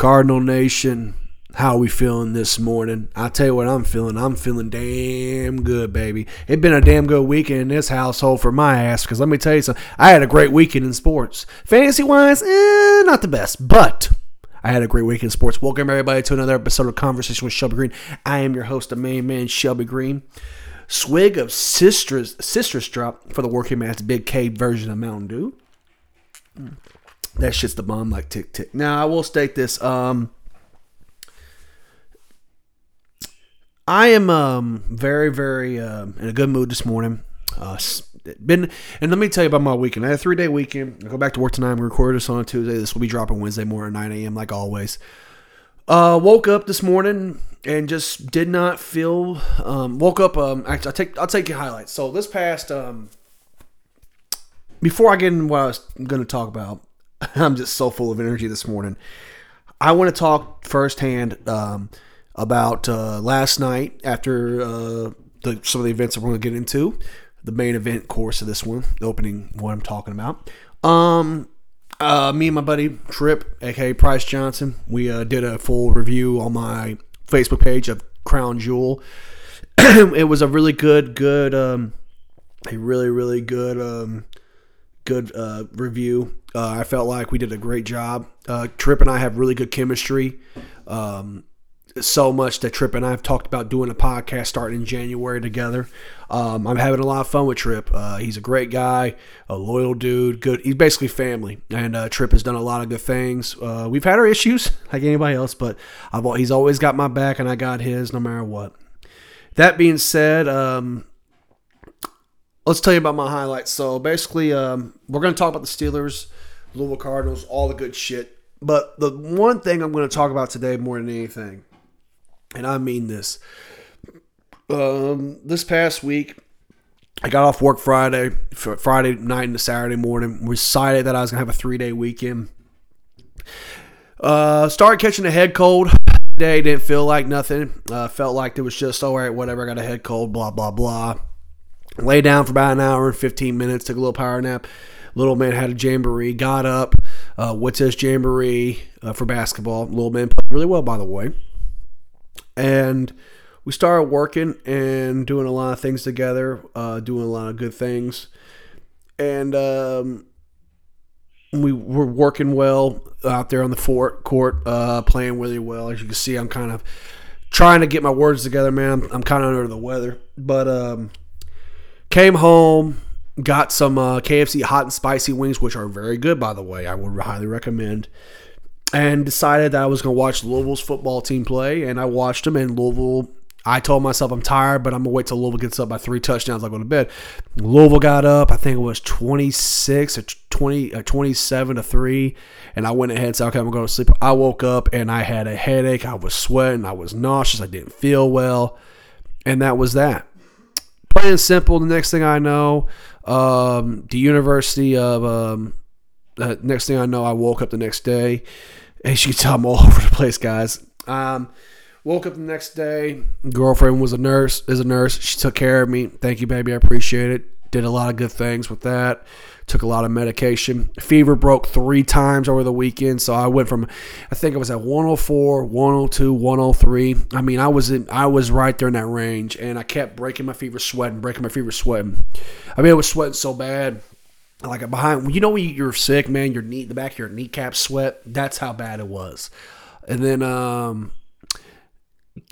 Cardinal Nation, how we feeling this morning? I tell you what I'm feeling. I'm feeling damn good, baby. It's been a damn good weekend in this household for my ass. Because let me tell you something. I had a great weekend in sports. Fantasy wise, eh, not the best, but I had a great weekend in sports. Welcome everybody to another episode of Conversation with Shelby Green. I am your host, the main man, Shelby Green. Swig of Sisters Sisters Drop for the working man's Big K version of Mountain Dew. That shit's the bomb like tick tick. Now I will state this. Um I am um very, very um in a good mood this morning. Uh been and let me tell you about my weekend. I had a three day weekend. I go back to work tonight. I'm gonna record this on Tuesday. This will be dropping Wednesday morning, 9 a.m. like always. Uh, woke up this morning and just did not feel. Um, woke up. Um, actually, I take I'll take you highlights. So this past um, before I get into what I was going to talk about, I'm just so full of energy this morning. I want to talk firsthand um, about uh, last night after uh, the, some of the events that we're going to get into. The main event course of this one, the opening one I'm talking about. Um, uh, me and my buddy Trip, aka Price Johnson, we uh, did a full review on my Facebook page of Crown Jewel. it was a really good, good, um, a really, really good, um, good uh, review. Uh, I felt like we did a great job. Uh, Trip and I have really good chemistry. Um, so much that Trip and I have talked about doing a podcast starting in January together. Um, I'm having a lot of fun with Trip. Uh, he's a great guy, a loyal dude. Good. He's basically family, and uh, Trip has done a lot of good things. Uh, we've had our issues like anybody else, but I've, he's always got my back, and I got his no matter what. That being said, um, let's tell you about my highlights. So basically, um, we're going to talk about the Steelers, Louisville Cardinals, all the good shit. But the one thing I'm going to talk about today more than anything, and I mean this, um, this past week, I got off work Friday, fr- Friday night into Saturday morning. Decided that I was gonna have a three day weekend. Uh, started catching a head cold. Day didn't feel like nothing. Uh, felt like it was just all right, whatever. I got a head cold. Blah blah blah. Lay down for about an hour and 15 minutes. Took a little power nap. Little man had a jamboree. Got up. Uh, what's his jamboree uh, for basketball? Little man played really well, by the way. And we started working and doing a lot of things together, uh, doing a lot of good things, and um, we were working well out there on the fort court, uh, playing really well. As you can see, I'm kind of trying to get my words together, man. I'm, I'm kind of under the weather, but um, came home, got some uh, KFC hot and spicy wings, which are very good, by the way. I would highly recommend and decided that I was going to watch Louisville's football team play, and I watched them. And Louisville, I told myself I'm tired, but I'm gonna wait till Louisville gets up by three touchdowns. I go to bed. Louisville got up. I think it was 26 or 20, or 27 to three, and I went ahead and said, "Okay, I'm gonna go to sleep." I woke up and I had a headache. I was sweating. I was nauseous. I didn't feel well, and that was that. Plain and simple. The next thing I know, um, the University of um, uh, next thing I know, I woke up the next day. As you can tell, I'm all over the place, guys. Um, woke up the next day. Girlfriend was a nurse. Is a nurse. She took care of me. Thank you, baby. I appreciate it. Did a lot of good things with that. Took a lot of medication. Fever broke three times over the weekend, so I went from, I think I was at 104, 102, 103. I mean, I was in, I was right there in that range, and I kept breaking my fever, sweating, breaking my fever, sweating. I mean, I was sweating so bad like behind you know when you're sick man your knee the back of your kneecap sweat that's how bad it was and then um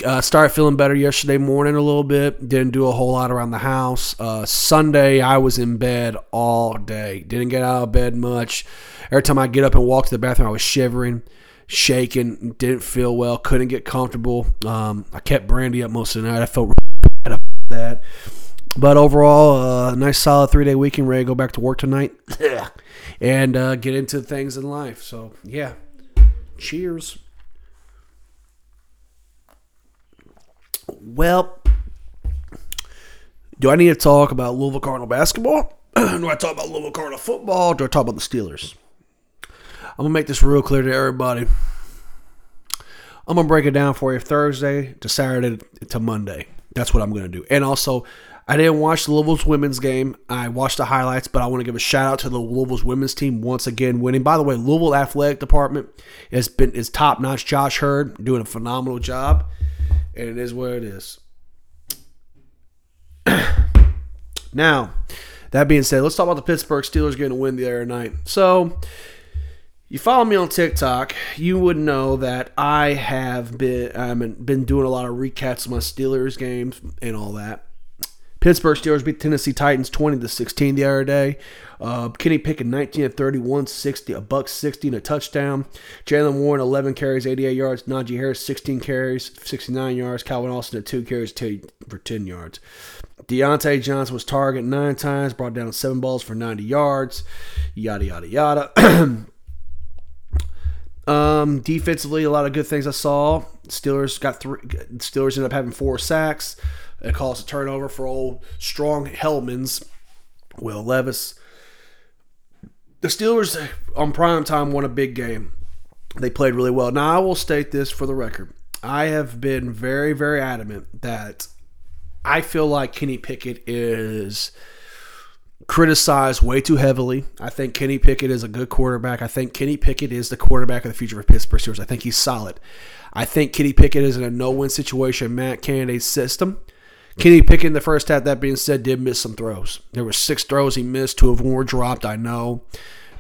uh, started feeling better yesterday morning a little bit. Didn't do a whole lot around the house. Uh, sunday i was in bed all day. Didn't get out of bed much. Every time i get up and walk to the bathroom i was shivering shaking didn't feel well couldn't get comfortable. Um, i kept brandy up most of the night. I felt really bad about that. But overall, uh, nice solid three day weekend. Ready to go back to work tonight and uh, get into things in life. So yeah, cheers. Well, do I need to talk about Louisville Cardinal basketball? do I talk about Louisville Cardinal football? Do I talk about the Steelers? I'm gonna make this real clear to everybody. I'm gonna break it down for you Thursday to Saturday to Monday. That's what I'm gonna do. And also, I didn't watch the Louisville's women's game. I watched the highlights, but I want to give a shout out to the Louisville's women's team once again winning. By the way, Louisville athletic department has been is top notch. Josh Heird doing a phenomenal job, and it is what it is. now, that being said, let's talk about the Pittsburgh Steelers getting a win the other night. So, you follow me on TikTok, you would know that I have been um, been doing a lot of recaps of my Steelers games and all that. Pittsburgh Steelers beat Tennessee Titans 20 to 16 the other day. Uh, Kenny Pickett 19 to 31, 60, a buck 60 and a touchdown. Jaylen Warren 11 carries, 88 yards. Najee Harris 16 carries, 69 yards. Calvin Austin at two carries for 10 yards. Diontae Johnson was targeted nine times, brought down seven balls for 90 yards. Yada yada yada. um, defensively, a lot of good things I saw. Steelers got three. Steelers ended up having four sacks. It caused a turnover for old strong Hellmans, Will Levis. The Steelers on prime time won a big game. They played really well. Now I will state this for the record. I have been very, very adamant that I feel like Kenny Pickett is criticized way too heavily. I think Kenny Pickett is a good quarterback. I think Kenny Pickett is the quarterback of the future for Pittsburgh Steelers. I think he's solid. I think Kenny Pickett is in a no-win situation, Matt Canada's system. Kenny Pickett in the first half, that being said, did miss some throws. There were six throws he missed. Two of them were dropped, I know.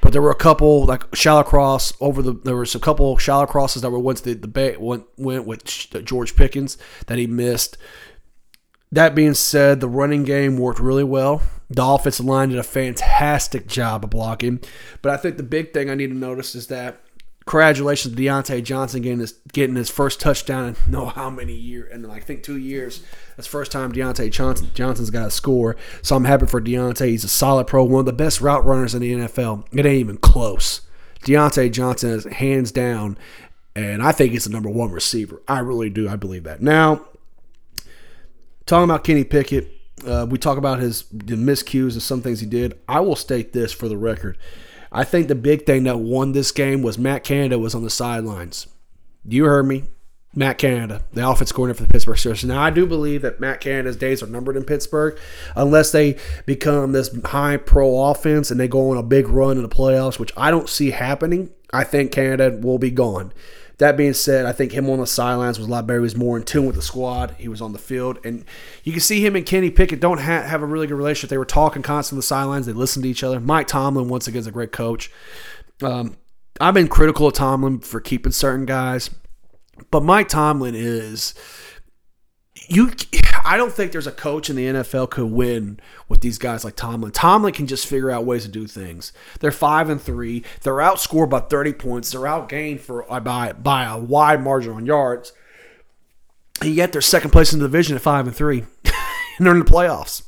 But there were a couple like shallow cross over the. There was a couple shallow crosses that were once the the went went with uh, George Pickens that he missed. That being said, the running game worked really well. The offensive line did a fantastic job of blocking. But I think the big thing I need to notice is that congratulations to Diontae Johnson getting his getting his first touchdown in no how many years and I think two years. That's the first time Diontae Johnson, Johnson's got a score. So I'm happy for Diontae. He's a solid pro, one of the best route runners in the NFL. It ain't even close. Diontae Johnson is hands down, and I think he's the number one receiver. I really do. I believe that. Now, talking about Kenny Pickett, uh, we talk about his miscues and some things he did. I will state this for the record. I think the big thing that won this game was Matt Canada was on the sidelines. You heard me. Matt Canada, the offense coordinator for the Pittsburgh Steelers. Now, I do believe that Matt Canada's days are numbered in Pittsburgh unless they become this high pro offense and they go on a big run in the playoffs, which I don't see happening. I think Canada will be gone. That being said, I think him on the sidelines was a lot better. He was more in tune with the squad. He was on the field, and you can see him and Kenny Pickett don't ha- have a really good relationship. They were talking constantly on the sidelines. They listened to each other. Mike Tomlin, once again, is a great coach. Um, I've been critical of Tomlin for keeping certain guys, but Mike Tomlin is you I don't think there's a coach in the NFL could win with these guys like Tomlin. Tomlin can just figure out ways to do things. They're five and three. They're outscored by 30 points. They're outgained for uh, by by a wide margin on yards. And yet they're second place in the division at five and three. and they're in the playoffs.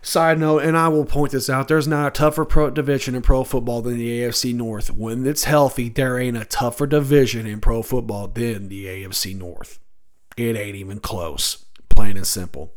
Side note, and I will point this out: there's not a tougher pro division in pro football than the AFC North. When it's healthy, there ain't a tougher division in pro football than the AFC North. It ain't even close. Plain and simple.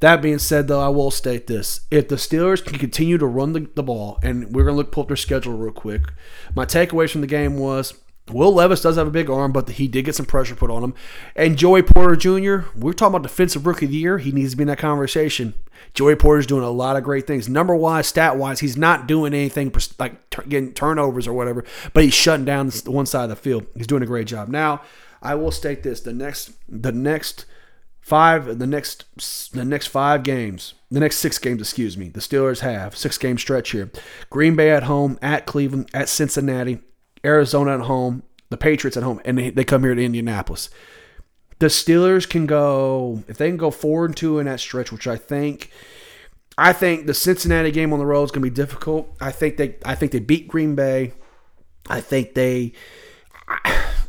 That being said, though, I will state this. If the Steelers can continue to run the, the ball, and we're going to look pull up their schedule real quick, my takeaways from the game was Will Levis does have a big arm, but he did get some pressure put on him. And Joey Porter Jr., we're talking about defensive rookie of the year. He needs to be in that conversation. Joey Porter's doing a lot of great things. Number wise, stat wise, he's not doing anything like getting turnovers or whatever, but he's shutting down one side of the field. He's doing a great job. Now, I will state this: the next, the next five, the next, the next five games, the next six games, excuse me, the Steelers have six game stretch here: Green Bay at home, at Cleveland, at Cincinnati, Arizona at home, the Patriots at home, and they, they come here to Indianapolis. The Steelers can go if they can go four and two in that stretch, which I think. I think the Cincinnati game on the road is going to be difficult. I think they, I think they beat Green Bay. I think they.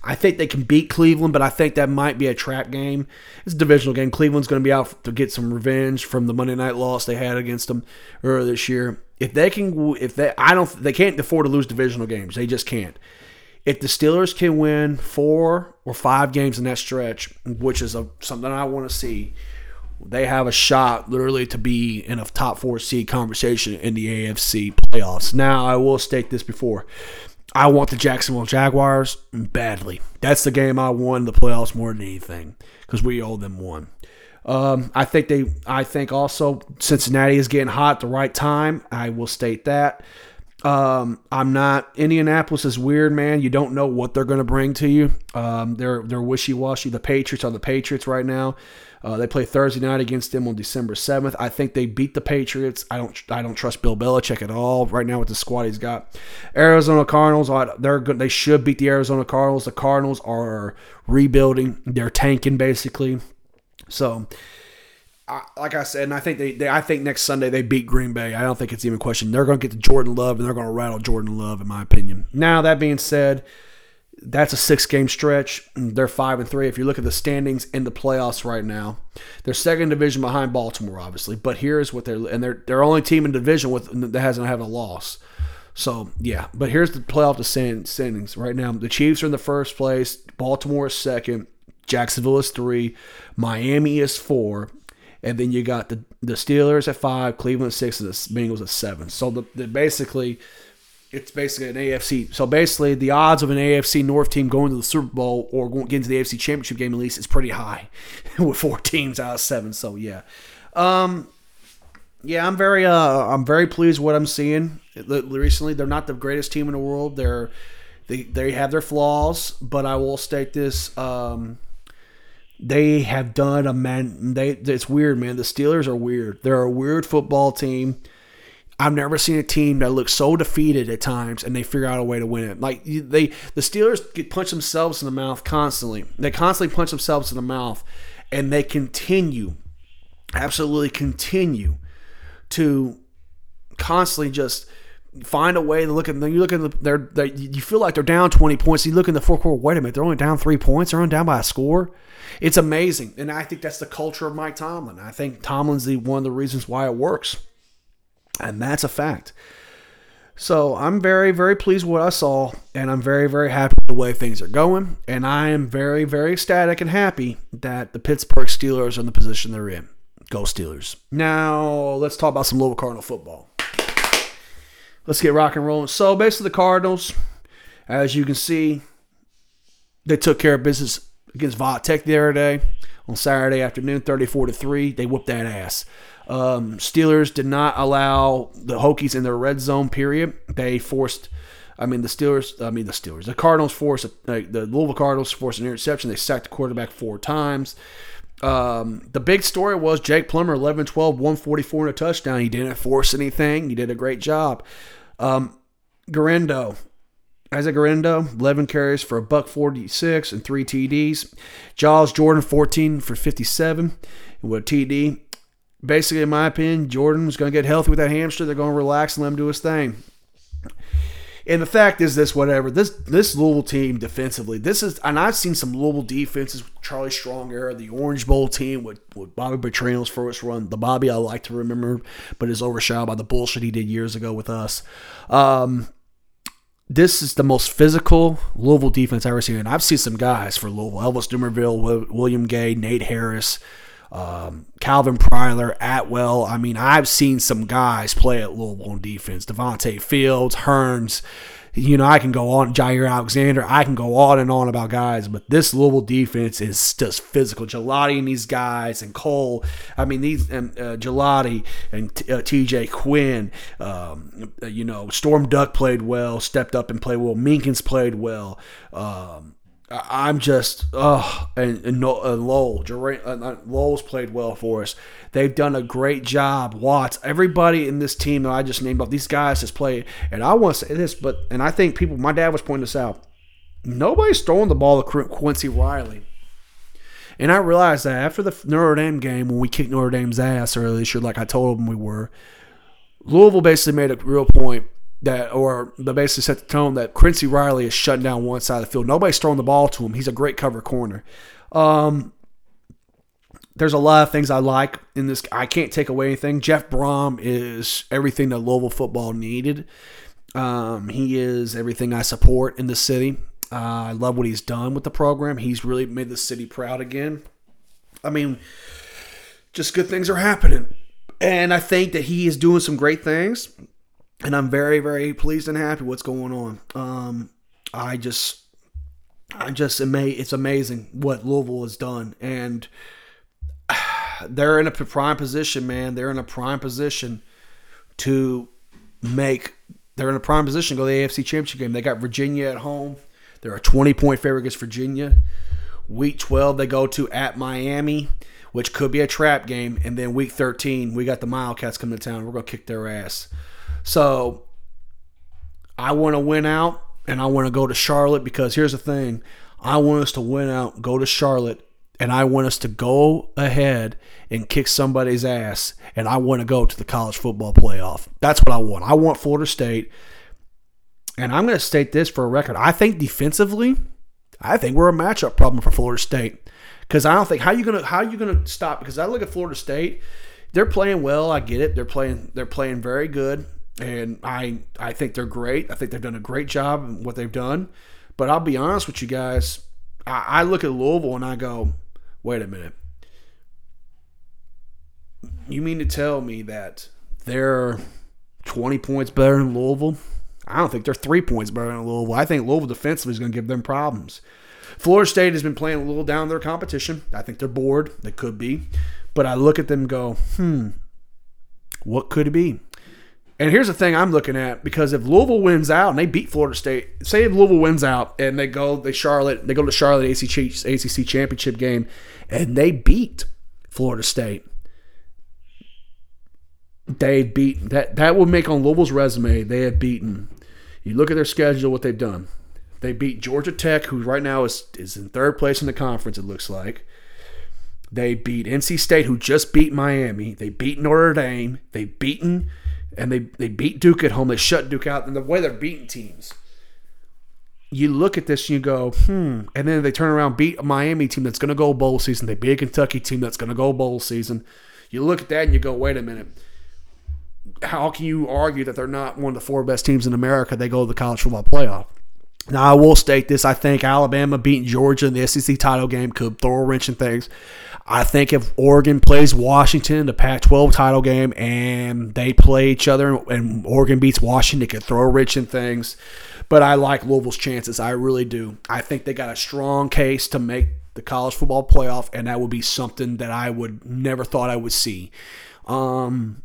I think they can beat Cleveland, but I think that might be a trap game. It's a divisional game. Cleveland's going to be out to get some revenge from the Monday night loss they had against them earlier this year. If they can, if they, I don't, they can't afford to lose divisional games. They just can't. If the Steelers can win four or five games in that stretch, which is a, something I want to see, they have a shot literally to be in a top four seed conversation in the AFC playoffs. Now, I will state this before I want the Jacksonville Jaguars badly. That's the game I won the playoffs more than anything because we owe them one. Um, I think they. I think also Cincinnati is getting hot at the right time. I will state that. Um, I'm not. Indianapolis is weird, man. You don't know what they're going to bring to you. Um, they're they're wishy washy. The Patriots are the Patriots right now. Uh, they play Thursday night against them on December seventh. I think they beat the Patriots. I don't. I don't trust Bill Belichick at all right now with the squad he's got. Arizona Cardinals. They're good. They should beat the Arizona Cardinals. The Cardinals are rebuilding. They're tanking basically. So like I said, and I think they, they, I think next Sunday they beat Green Bay. I don't think it's even a question. They're going to get to Jordan Love and they're going to rattle Jordan Love, in my opinion. Now that being said, that's a six game stretch. They're five and three. If you look at the standings in the playoffs right now, they're second division behind Baltimore, obviously. But here's what they're and they're they're only team in division with that hasn't had a loss. So yeah, but here's the playoff standings right now. The Chiefs are in the first place. Baltimore is second. Jacksonville is three. Miami is four and then you got the the Steelers at five, Cleveland six, and the Bengals at seven. So the, the basically, it's basically an AFC. So basically, the odds of an AFC North team going to the Super Bowl or going getting to the AFC Championship game at least is pretty high, with four teams out of seven. So yeah, um, yeah, I'm very uh, I'm very pleased with what I'm seeing recently. They're not the greatest team in the world. They're they they have their flaws, but I will state this. Um, they have done a man. They it's weird, man. The Steelers are weird. They're a weird football team. I've never seen a team that looks so defeated at times and they figure out a way to win it. Like they, the Steelers get punch themselves in the mouth constantly. They constantly punch themselves in the mouth, and they continue, absolutely continue, to constantly just find a way to look at them. You look at the, they're, they, you feel like they're down 20 points. You look in the fourth quarter, wait a minute, they're only down three points. They're only down by a score. It's amazing. And I think that's the culture of Mike Tomlin. I think Tomlin's the one of the reasons why it works. And that's a fact. So I'm very, very pleased with what I saw, and I'm very, very happy with the way things are going. And I am very, very ecstatic and happy that the Pittsburgh Steelers are in the position they're in. Go Steelers. Now let's talk about some Louisville Cardinal football. Let's get rock and rolling. So basically, the Cardinals, as you can see, they took care of business against Tech the other day on Saturday afternoon, 34 to 3. They whooped that ass. Um, Steelers did not allow the Hokies in their red zone period. They forced, I mean, the Steelers, I mean, the Steelers, the Cardinals forced, like, the Louisville Cardinals forced an interception. They sacked the quarterback four times. Um, the big story was Jake Plummer, 11 12, 144 and a touchdown. He didn't force anything. He did a great job. Um, Guerendo, Isaac Guerendo, 11 carries for a buck 46 and three TDs. Jaws Jordan, 14 for 57 with a TD. Basically, in my opinion, Jordan's going to get healthy with that hamstring. They're going to relax and let him do his thing. And the fact is this, whatever this this Louisville team defensively, this is, and I've seen some Louisville defenses. Charlie Strong era, the Orange Bowl team with, with Bobby Petrino's first run. The Bobby I like to remember, but is overshadowed by the bullshit he did years ago with us. Um, this is the most physical Louisville defense I've ever seen. And I've seen some guys for Louisville Elvis Dumervil, William Gay, Nate Harris, um, Calvin Pryor, Atwell. I mean, I've seen some guys play at Louisville on defense. Devontae Fields, Hearns, you know, I can go on, Jaire Alexander, I can go on and on about guys, but this Louisville defense is just physical. Gillotte and these guys, and Cole, I mean, these, and uh, Gillotte and uh, TJ Quinn, um, you know, Storm Duck played well, stepped up and played well. Minkins played well. Um, I'm just, oh, and, and, and Lowell, uh, Lowell's played well for us. They've done a great job. Watts, everybody in this team that I just named off, these guys has played. And I want to say this, but, and I think people, my dad was pointing this out. Nobody's throwing the ball to Quincy Riley. And I realized that after the Notre Dame game, when we kicked Notre Dame's ass earlier this year, like I told them we were, Louisville basically made a real point that or the basically set the tone that Quincy Riley is shutting down one side of the field. Nobody's throwing the ball to him. He's a great cover corner. Um, there's a lot of things I like in this. I can't take away anything. Jeff Brohm is everything that Louisville football needed. Um, he is everything I support in the city. Uh, I love what he's done with the program. He's really made the city proud again. I mean, just good things are happening. And I think that he is doing some great things and I'm very, very pleased and happy what's going on. Um, I just, I just It's amazing what Louisville has done, and they're in a prime position, man. They're in a prime position to make. They're in a prime position to go to the AFC Championship game. They got Virginia at home. They're a 20 point favorite against Virginia. Week 12, they go to at Miami, which could be a trap game. And then week 13, we got the Wildcats coming to town. We're going to kick their ass. So I want to win out and I want to go to Charlotte because here's the thing I want us to win out, go to Charlotte, and I want us to go ahead and kick somebody's ass, and I want to go to the college football playoff. That's what I want. I want Florida State, and I'm going to state this for a record. I think defensively, I think we're a matchup problem for Florida State because I don't think how you gonna how you gonna stop because I look at Florida State, they're playing well. I get it. They're playing they're playing very good, and I I think they're great. I think they've done a great job in what they've done. But I'll be honest with you guys. I, I look at Louisville and I go, wait a minute. You mean to tell me that they're 20 points better than Louisville? I don't think they're three points better than Louisville. I think Louisville defensively is going to give them problems. Florida State has been playing a little down their competition. I think they're bored. They could be. But I look at them go, hmm, what could it be? And here's the thing I'm looking at because if Louisville wins out and they beat Florida State, say if Louisville wins out and they go they Charlotte, they go to the Charlotte ACC, ACC championship game and they beat Florida State, they beat that that would make on Louisville's resume they have beaten. You look at their schedule, what they've done. They beat Georgia Tech, who right now is is in third place in the conference. It looks like. They beat NC State, who just beat Miami. They beat Notre Dame. They've beaten and they, they beat Duke at home. They shut Duke out. And the way they're beating teams, you look at this and you go, hmm. And then they turn around, beat a Miami team that's going to go bowl season. They beat a Kentucky team that's going to go bowl season. You look at that and you go, wait a minute. How can you argue that they're not one of the four best teams in America? They go to the college football playoff. Now, I will state this. I think Alabama beating Georgia in the SEC title game could throw a wrench in things. I think if Oregon plays Washington, the Pac 12 title game, and they play each other and Oregon beats Washington, it could throw a in things. But I like Louisville's chances. I really do. I think they got a strong case to make the college football playoff, and that would be something that I would never thought I would see. Um,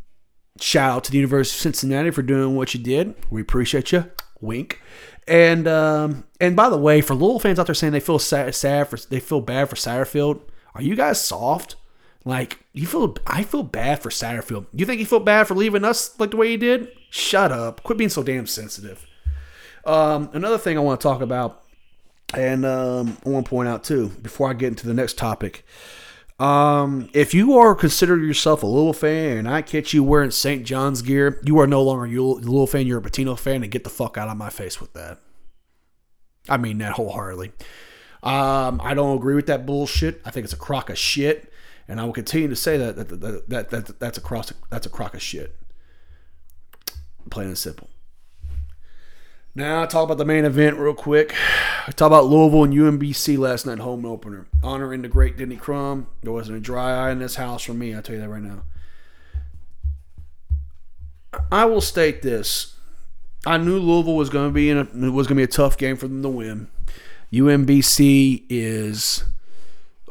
shout out to the University of Cincinnati for doing what you did. We appreciate you. Wink. And um, and by the way, for Louisville fans out there saying they feel sad, sad for they feel bad for Satterfield, are you guys soft? Like you feel, I feel bad for Satterfield. You think he felt bad for leaving us like the way he did? Shut up! Quit being so damn sensitive. Um, another thing I want to talk about, and um, I want to point out too, before I get into the next topic. Um, if you are consider yourself a Louisville fan and I catch you wearing St. John's gear, you are no longer a Louisville fan. You're a Pitino fan, and get the fuck out of my face with that. I mean that wholeheartedly. Um, I don't agree with that bullshit. I think it's a crock of shit, and I will continue to say that that, that, that, that that's a cross that's a crock of shit. Plain and simple. Now, talk about the main event real quick. I talk about Louisville and UMBC last night home opener. Honoring the great Denny Crum. There wasn't a dry eye in this house for me. I'll tell you that right now. I will state this. I knew Louisville was going to be in a, was going to be a tough game for them to win. UMBC is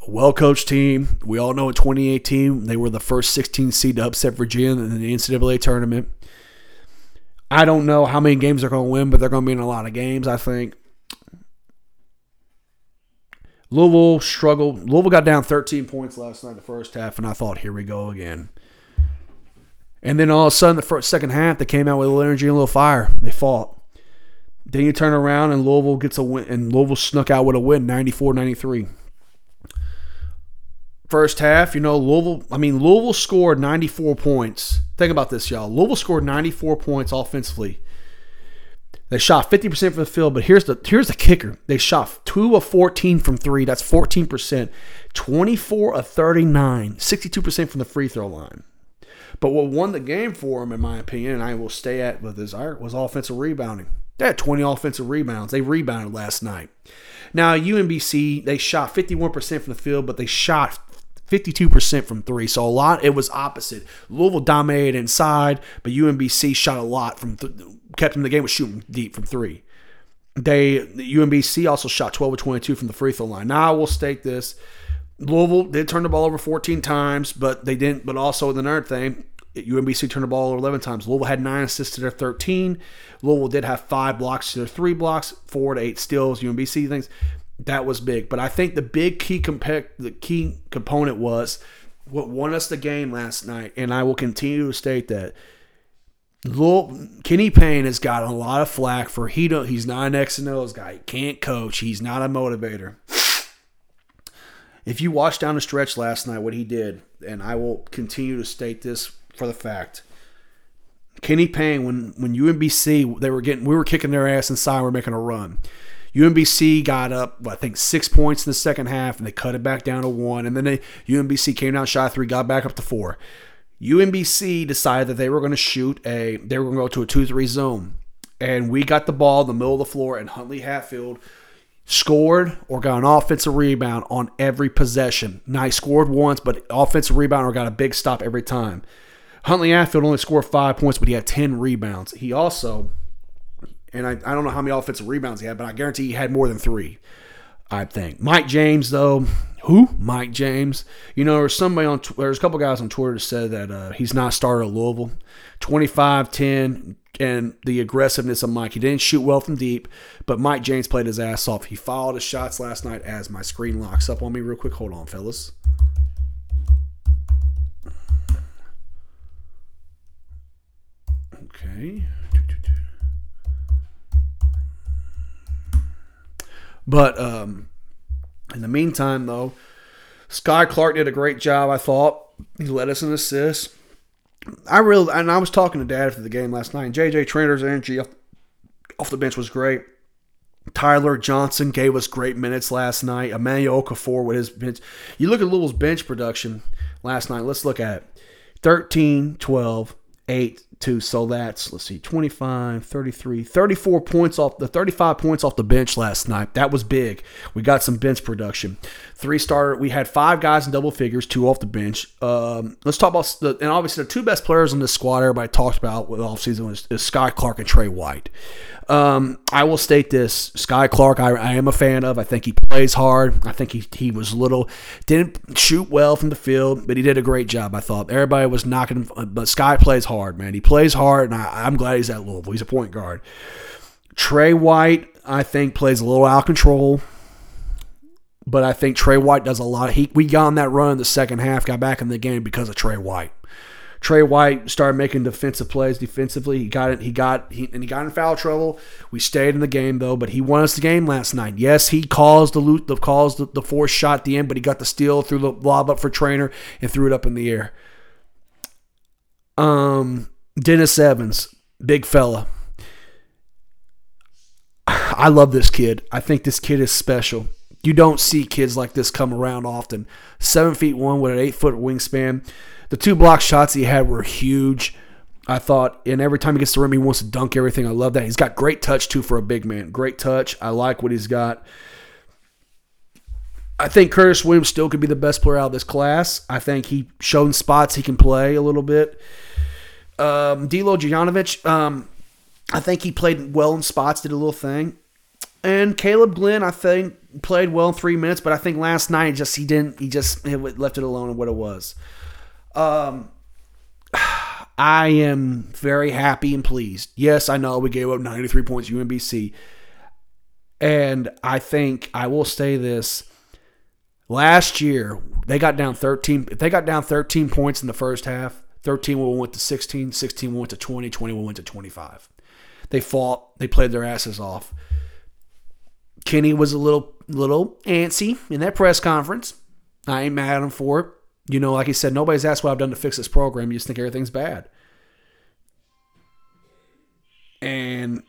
a well coached team. We all know in 2018 they were the first 16 seed to upset Virginia in the NCAA tournament. I don't know how many games they're going to win, but they're going to be in a lot of games, I think. Louisville struggled. Louisville got down 13 points last night in the first half, and I thought, here we go again. And then all of a sudden, the first, second half, they came out with a little energy and a little fire. They fought. Then you turn around and Louisville gets a win, and Louisville snuck out with a win, 94-93. First half, you know, Louisville, I mean, Louisville scored 94 points. Think about this, y'all. Louisville scored 94 points offensively. They shot 50% from the field, but here's the here's the kicker. They shot 2 of 14 from 3. That's 14%. 24 of 39, 62% from the free throw line. But what won the game for them, in my opinion, and I will stay at with this, was offensive rebounding. They had 20 offensive rebounds. They rebounded last night. Now, UMBC, they shot 51% from the field, but they shot 52% from three. So a lot, it was opposite. Louisville dominated inside, but UMBC shot a lot from, th- kept them in the game with shooting deep from three. They, UMBC also shot 12 of 22 from the free throw line. Now, I will state this Louisville did turn the ball over 14 times, but they didn't. But also the nerd thing, UMBC turned the ball over 11 times. Louisville had nine assists to their 13. Louisville did have five blocks to their three blocks, four to eight steals. UMBC things that was big. But I think the big key compa- the key component was what won us the game last night, and I will continue to state that. Louisville, Kenny Payne has gotten a lot of flack for he don't he's not an X and O's guy. He can't coach. He's not a motivator. If you watched down the stretch last night, what he did, and I will continue to state this for the fact. Kenny Payne, when when UMBC they were getting we were kicking their ass inside, we are making a run. UMBC got up, I think, six points in the second half, and they cut it back down to one. And then they, UMBC came down, shot three, got back up to four. UMBC decided that they were going to shoot a, they were going to go to a two-three zone, and we got the ball in the middle of the floor, and Huntley Hatfield scored or got an offensive rebound on every possession. Now he scored once, but offensive rebound or got a big stop every time. Huntley Hatfield only scored five points, but he had 10 rebounds. He also, and I, I don't know how many offensive rebounds he had, but I guarantee he had more than three, I think. Mike James, though, who? Mike James. You know, there's somebody on, there's a couple guys on Twitter that said that uh, he's not started at Louisville. 25, 10, and the aggressiveness of Mike. He didn't shoot well from deep, but Mike James played his ass off. He followed his shots last night as my screen locks up on me real quick. Hold on, fellas. But um, in the meantime, though, Skyy Clark did a great job. I thought he led us in assists. I really, and I was talking to Dad after the game last night. JJ Traynor's energy off, off the bench was great. Tyler Johnson gave us great minutes last night. Emmanuel Okafor with his bench. You look at Louisville's bench production last night. Let's look at it. 13, 12, 8, 2. So that's, let's see, 25, 33, 34 points off the 35 points off the bench last night. That was big. We got some bench production. Three starter. We had five guys in double figures, two off the bench. Um, let's talk about the, and obviously the two best players on this squad everybody talks about with offseason is, is Skyy Clark and Tre White. Um, I will state this: Skyy Clark, I, I, am a fan of. I think he plays hard. I think he he was little, didn't shoot well from the field, but he did a great job. I thought everybody was knocking, but Skyy plays hard, man. He plays hard, and I, I'm glad he's at Louisville. He's a point guard. Tre White, I think, plays a little out of control. But I think Tre White does a lot. He we got on that run in the second half, got back in the game because of Tre White. Trey White started making defensive plays defensively. He got it. He got he, and he got in foul trouble. We stayed in the game though, but he won us the game last night. Yes, he caused the loot, the calls the, the forced shot at the end, but he got the steal, threw the lob up for Traynor, and threw it up in the air. Um, Dennis Evans, big fella. I love this kid. I think this kid is special. You don't see kids like this come around often. Seven feet one with an eight foot wingspan. The two block shots he had were huge. I thought, and every time he gets to rim, he wants to dunk everything. I love that. He's got great touch too for a big man. Great touch. I like what he's got. I think Curtis Williams still could be the best player out of this class. I think he showed spots he can play a little bit. Um, Dilo Jovanovic, um, I think he played well in spots, did a little thing. And Caleb Glenn, I think, played well in three minutes, but I think last night just he didn't. He just left it alone in what it was. Um, I am very happy and pleased. Yes, I know we gave up 93 points UMBC. And I think I will say this. Last year, they got down 13. If they got down 13 points in the first half, 13 will went to 16, 16 went to 20, 20 went to 25. They fought, they played their asses off. Kenny was a little little antsy in that press conference. I ain't mad at him for it. You know, like he said, nobody's asked what I've done to fix this program. You just think everything's bad. And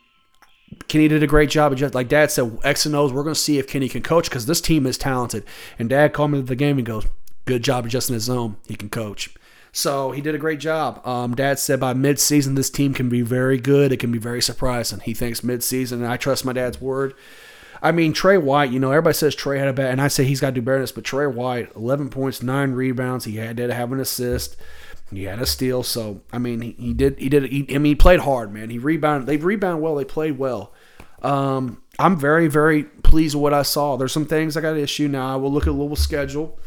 Kenny did a great job. Of just like Dad said, X and O's. We're going to see if Kenny can coach because this team is talented. And Dad called me to the game and goes, "Good job adjusting his zone. He can coach." So he did a great job. Um, Dad said by mid-season this team can be very good. It can be very surprising. He thinks mid-season, and I trust my dad's word. I mean, Tre White, you know, everybody says Tre had a bad, and I say he's got to do better than this, but Tre White, 11 points, nine rebounds. He had to have an assist. He had a steal. So, I mean, he, he did, he did, he, I mean, he played hard, man. He rebounded, they rebounded well. They played well. Um, I'm very, very pleased with what I saw. There's some things I got to issue now. I will look at Louisville's schedule.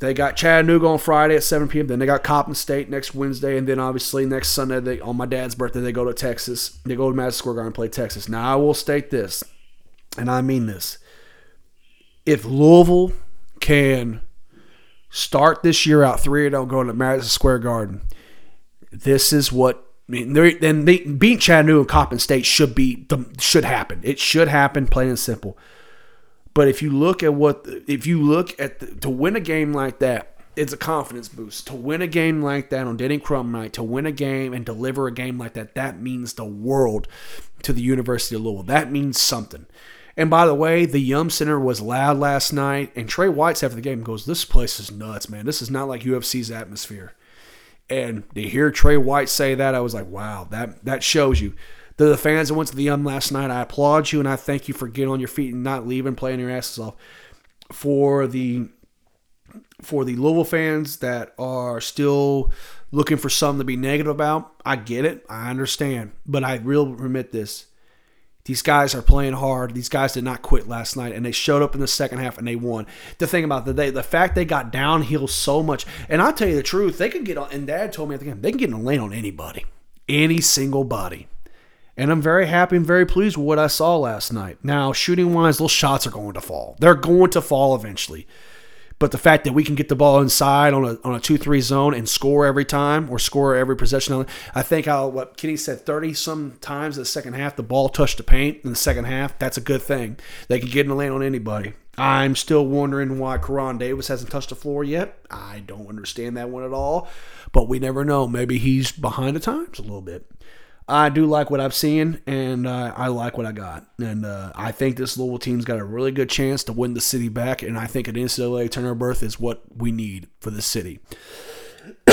They got Chattanooga on Friday at 7 p.m. Then they got Coppin State next Wednesday, and then obviously next Sunday, they, on my dad's birthday, they go to Texas. They go to Madison Square Garden and play Texas. Now I will state this, and I mean this: if Louisville can start this year out three zero oh going to Madison Square Garden, this is what I mean. Then beat Chattanooga and Coppin State should be should happen. It should happen, plain and simple. But if you look at what, if you look at the, to win a game like that, it's a confidence boost. To win a game like that on Denny Crum night, to win a game and deliver a game like that, that means the world to the University of Louisville. That means something. And by the way, the Yum Center was loud last night, and Tre White's after the game goes, "This place is nuts, man. This is not like UFC's atmosphere." And to hear Tre White say that, I was like, "Wow, that that shows you." To the fans that went to the Yum last night, I applaud you and I thank you for getting on your feet and not leaving, playing your asses off. For the for the Louisville fans that are still looking for something to be negative about, I get it. I understand. But I will admit this. These guys are playing hard. These guys did not quit last night, and they showed up in the second half and they won. The thing about the day, the fact they got downhill so much, and I'll tell you the truth, they can get on. And Dad told me at the game, they can get in a lane on anybody, any single body. And I'm very happy and very pleased with what I saw last night. Now, shooting wise, those shots are going to fall. They're going to fall eventually. But the fact that we can get the ball inside on a on a two three zone and score every time or score every possession, I think how what Kenny said thirty some times in the second half the ball touched the paint in the second half. That's a good thing. They can get in the lane on anybody. I'm still wondering why Koron Davis hasn't touched the floor yet. I don't understand that one at all. But we never know. Maybe he's behind the times a little bit. I do like what I've seen, and uh, I like what I got. And uh, I think this Louisville team's got a really good chance to win the city back, and I think an NCAA tournament berth is what we need for the city.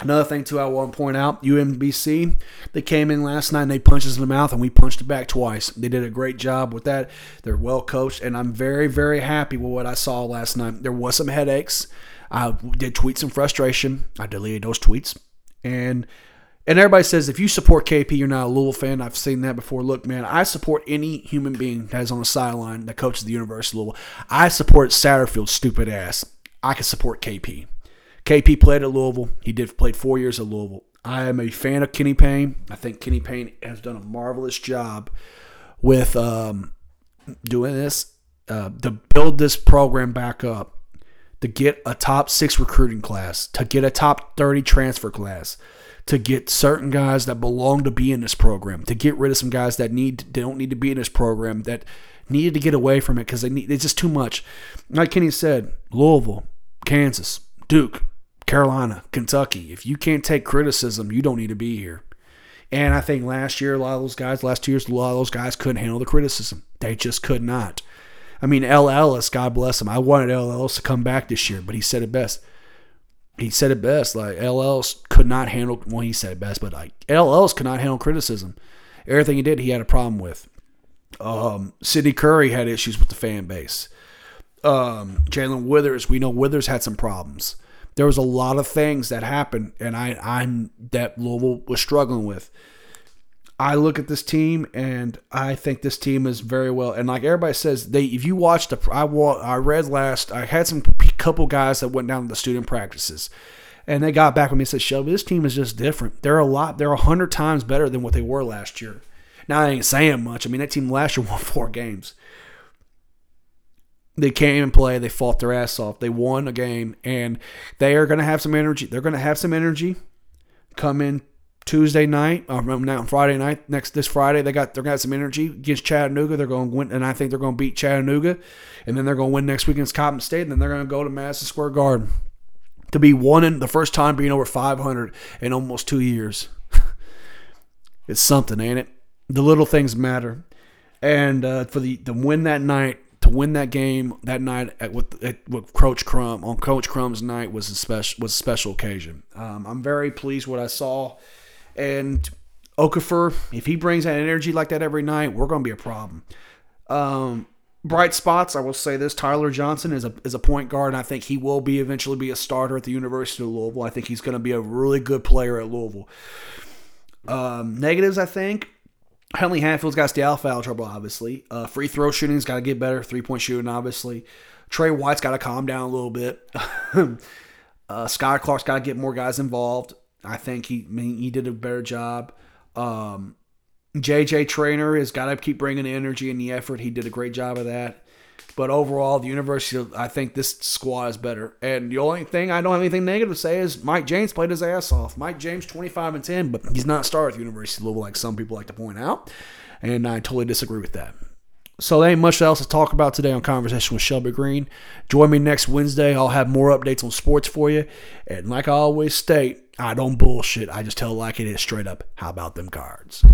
Another thing, too, I want to point out UMBC, they came in last night and they punched us in the mouth, and we punched it back twice. They did a great job with that. They're well coached, and I'm very, very happy with what I saw last night. There was some headaches. I did tweet some frustration. I deleted those tweets. And and everybody says if you support KP, you're not a Louisville fan. I've seen that before. Look, man, I support any human being that is on the sideline that coaches the University of Louisville. I support Satterfield's stupid ass. I can support KP. KP played at Louisville. He did played four years at Louisville. I am a fan of Kenny Payne. I think Kenny Payne has done a marvelous job with um, doing this uh, to build this program back up, to get a top six recruiting class, to get a top 30 transfer class to get certain guys that belong to be in this program, to get rid of some guys that need don't need to be in this program that needed to get away from it because they need it's just too much. Like Kenny said, Louisville, Kansas, Duke, Carolina, Kentucky. If you can't take criticism, you don't need to be here. And I think last year, a lot of those guys, last two years, a lot of those guys couldn't handle the criticism. They just could not. I mean, El Ellis, God bless him. I wanted El Ellis to come back this year, but he said it best he said it best. Like LLs could not handle. Well, he said it best, but like LLs could not handle criticism. Everything he did, he had a problem with. Um, Sydney Curry had issues with the fan base. Um, Jalen Withers, we know Withers had some problems. There was a lot of things that happened, and I, I'm that Louisville was struggling with. I look at this team and I think this team is very well. And like everybody says, they if you watched the I I read last I had some couple guys that went down to the student practices, and they got back with me and said, Shelby, this team is just different. They're a lot. They're a hundred times better than what they were last year. Now I ain't saying much. I mean that team last year won four games. They came and play. They fought their ass off. They won a game, and they are going to have some energy. They're going to have some energy come in Tuesday night, uh, now Friday night, next this Friday, they got they're got some energy against Chattanooga. They're going to win, and I think they're going to beat Chattanooga, and then they're going to win next week against Coppin State, and then they're going to go to Madison Square Garden to be one in the first time being over 500 in almost two years. it's something, ain't it? The little things matter, and uh, for the to win that night, to win that game that night at with, at, with Coach Crum on Coach Crum's night was a special was a special occasion. Um, I'm very pleased what I saw. And Okafor, if he brings that energy like that every night, we're going to be a problem. Um, bright spots, I will say this: Tyler Johnson is a is a point guard, and I think he will be eventually be a starter at the University of Louisville. I think he's going to be a really good player at Louisville. Um, negatives, I think Huntley Hatfield's got of foul trouble, obviously. Uh, free throw shooting's got to get better. Three point shooting, obviously. Tre White's got to calm down a little bit. uh, Skyy Clark's got to get more guys involved. I think he I mean, he did a better job. Um, JJ Traynor has got to keep bringing the energy and the effort. He did a great job of that. But overall, the University, I think this squad is better. And the only thing I don't have anything negative to say is Mike James played his ass off. Mike James, 25 and 10, but he's not star at the University of Louisville like some people like to point out. And I totally disagree with that. So there ain't much else to talk about today on Conversation with Shelby Green. Join me next Wednesday. I'll have more updates on sports for you. And like I always state, I don't bullshit. I just tell like it is straight up. How about them cards?